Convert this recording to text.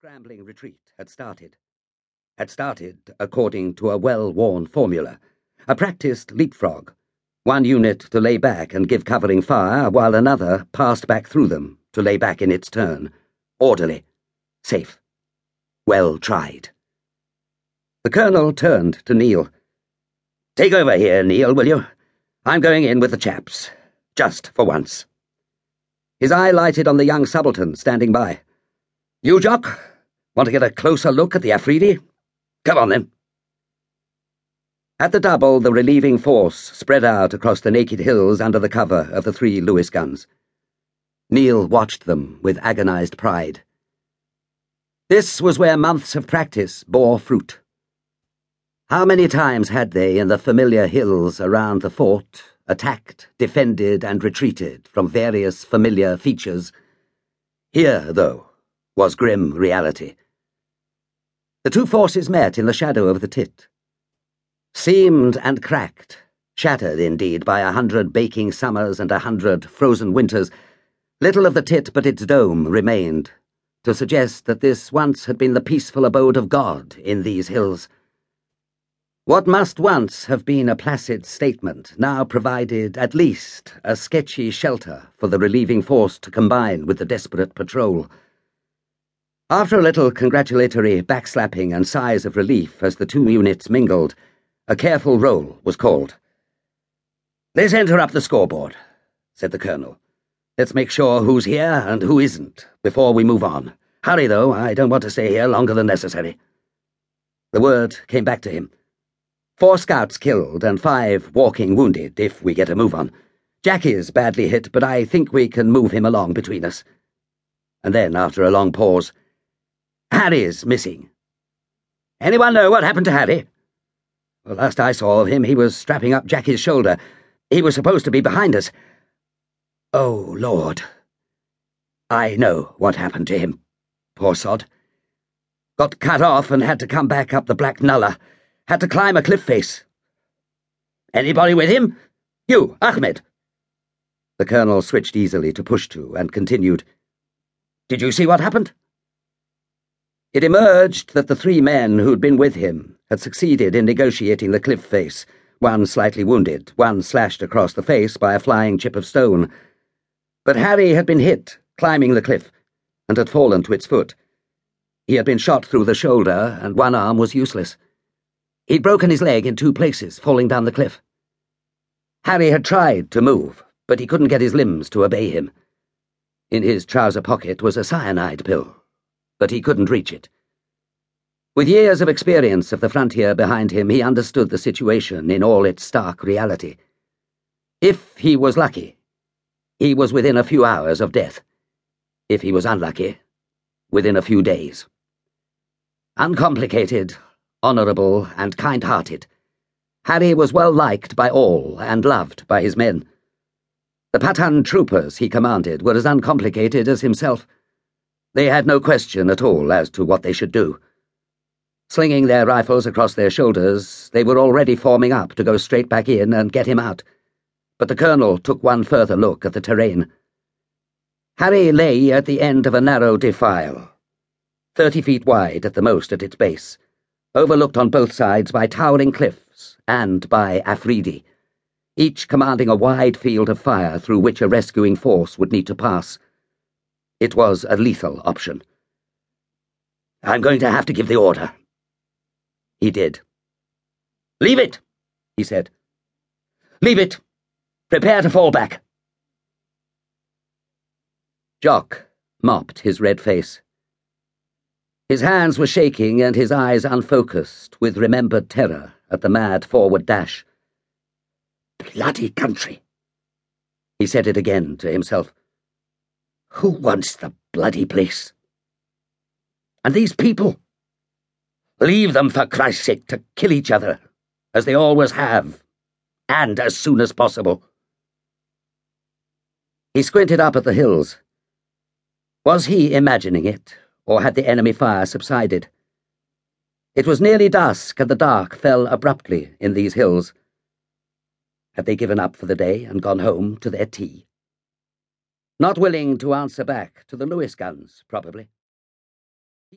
scrambling retreat had started. Had started according to a well worn formula, a practiced leapfrog. One unit to lay back and give covering fire, while another passed back through them to lay back in its turn. Orderly. Safe. Well tried. The colonel turned to Neil. Take over here, Neil, will you? I'm going in with the chaps. Just for once. His eye lighted on the young subaltern standing by. You, Jock? Want to get a closer look at the Afridi? Come on, then. At the double, the relieving force spread out across the naked hills under the cover of the three Lewis guns. Neil watched them with agonized pride. This was where months of practice bore fruit. How many times had they, in the familiar hills around the fort, attacked, defended, and retreated from various familiar features? Here, though, was grim reality. The two forces met in the shadow of the tit. Seamed and cracked, shattered indeed by a hundred baking summers and a hundred frozen winters, little of the tit but its dome remained, to suggest that this once had been the peaceful abode of God in these hills. What must once have been a placid statement now provided at least a sketchy shelter for the relieving force to combine with the desperate patrol. After a little congratulatory backslapping and sighs of relief as the two units mingled, a careful roll was called. Let's enter up the scoreboard, said the colonel. Let's make sure who's here and who isn't before we move on. Hurry, though, I don't want to stay here longer than necessary. The word came back to him. Four scouts killed and five walking wounded if we get a move on. Jackie's badly hit, but I think we can move him along between us. And then, after a long pause, Harry's missing. Anyone know what happened to Harry? The last I saw of him, he was strapping up Jackie's shoulder. He was supposed to be behind us. Oh, Lord. I know what happened to him. Poor sod. Got cut off and had to come back up the Black Nullah. Had to climb a cliff face. Anybody with him? You, Ahmed. The colonel switched easily to Pushtu and continued. Did you see what happened? It emerged that the three men who'd been with him had succeeded in negotiating the cliff face, one slightly wounded, one slashed across the face by a flying chip of stone. But Harry had been hit, climbing the cliff, and had fallen to its foot. He had been shot through the shoulder, and one arm was useless. He'd broken his leg in two places, falling down the cliff. Harry had tried to move, but he couldn't get his limbs to obey him. In his trouser pocket was a cyanide pill but he couldn't reach it. With years of experience of the frontier behind him, he understood the situation in all its stark reality. If he was lucky, he was within a few hours of death. If he was unlucky, within a few days. Uncomplicated, honourable, and kind-hearted, Harry was well liked by all and loved by his men. The Pathan troopers he commanded were as uncomplicated as himself. They had no question at all as to what they should do. Slinging their rifles across their shoulders, they were already forming up to go straight back in and get him out. But the colonel took one further look at the terrain. Harry lay at the end of a narrow defile, thirty feet wide at the most at its base, overlooked on both sides by towering cliffs and by Afridi, each commanding a wide field of fire through which a rescuing force would need to pass. It was a lethal option. I'm going to have to give the order. He did. Leave it, he said. Leave it. Prepare to fall back. Jock mopped his red face. His hands were shaking and his eyes unfocused with remembered terror at the mad forward dash. Bloody country! He said it again to himself. Who wants the bloody place? And these people? Leave them, for Christ's sake, to kill each other, as they always have, and as soon as possible. He squinted up at the hills. Was he imagining it, or had the enemy fire subsided? It was nearly dusk, and the dark fell abruptly in these hills. Had they given up for the day and gone home to their tea? Not willing to answer back to the Lewis guns, probably.